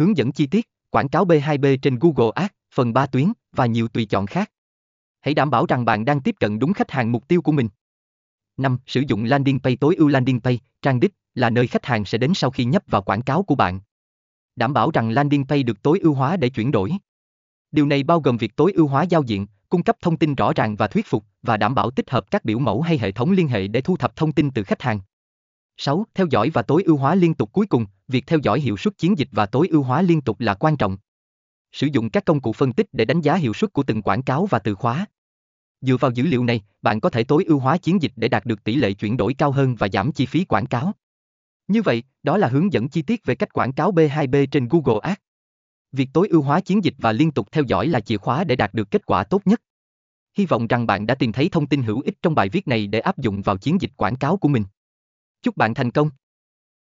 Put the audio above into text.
hướng dẫn chi tiết, quảng cáo B2B trên Google Ads, phần 3 tuyến và nhiều tùy chọn khác. Hãy đảm bảo rằng bạn đang tiếp cận đúng khách hàng mục tiêu của mình. 5. Sử dụng landing page tối ưu landing page, trang đích là nơi khách hàng sẽ đến sau khi nhấp vào quảng cáo của bạn. Đảm bảo rằng landing page được tối ưu hóa để chuyển đổi. Điều này bao gồm việc tối ưu hóa giao diện, cung cấp thông tin rõ ràng và thuyết phục và đảm bảo tích hợp các biểu mẫu hay hệ thống liên hệ để thu thập thông tin từ khách hàng. 6. Theo dõi và tối ưu hóa liên tục cuối cùng, việc theo dõi hiệu suất chiến dịch và tối ưu hóa liên tục là quan trọng. Sử dụng các công cụ phân tích để đánh giá hiệu suất của từng quảng cáo và từ khóa. Dựa vào dữ liệu này, bạn có thể tối ưu hóa chiến dịch để đạt được tỷ lệ chuyển đổi cao hơn và giảm chi phí quảng cáo. Như vậy, đó là hướng dẫn chi tiết về cách quảng cáo B2B trên Google Ads. Việc tối ưu hóa chiến dịch và liên tục theo dõi là chìa khóa để đạt được kết quả tốt nhất. Hy vọng rằng bạn đã tìm thấy thông tin hữu ích trong bài viết này để áp dụng vào chiến dịch quảng cáo của mình. Chúc bạn thành công!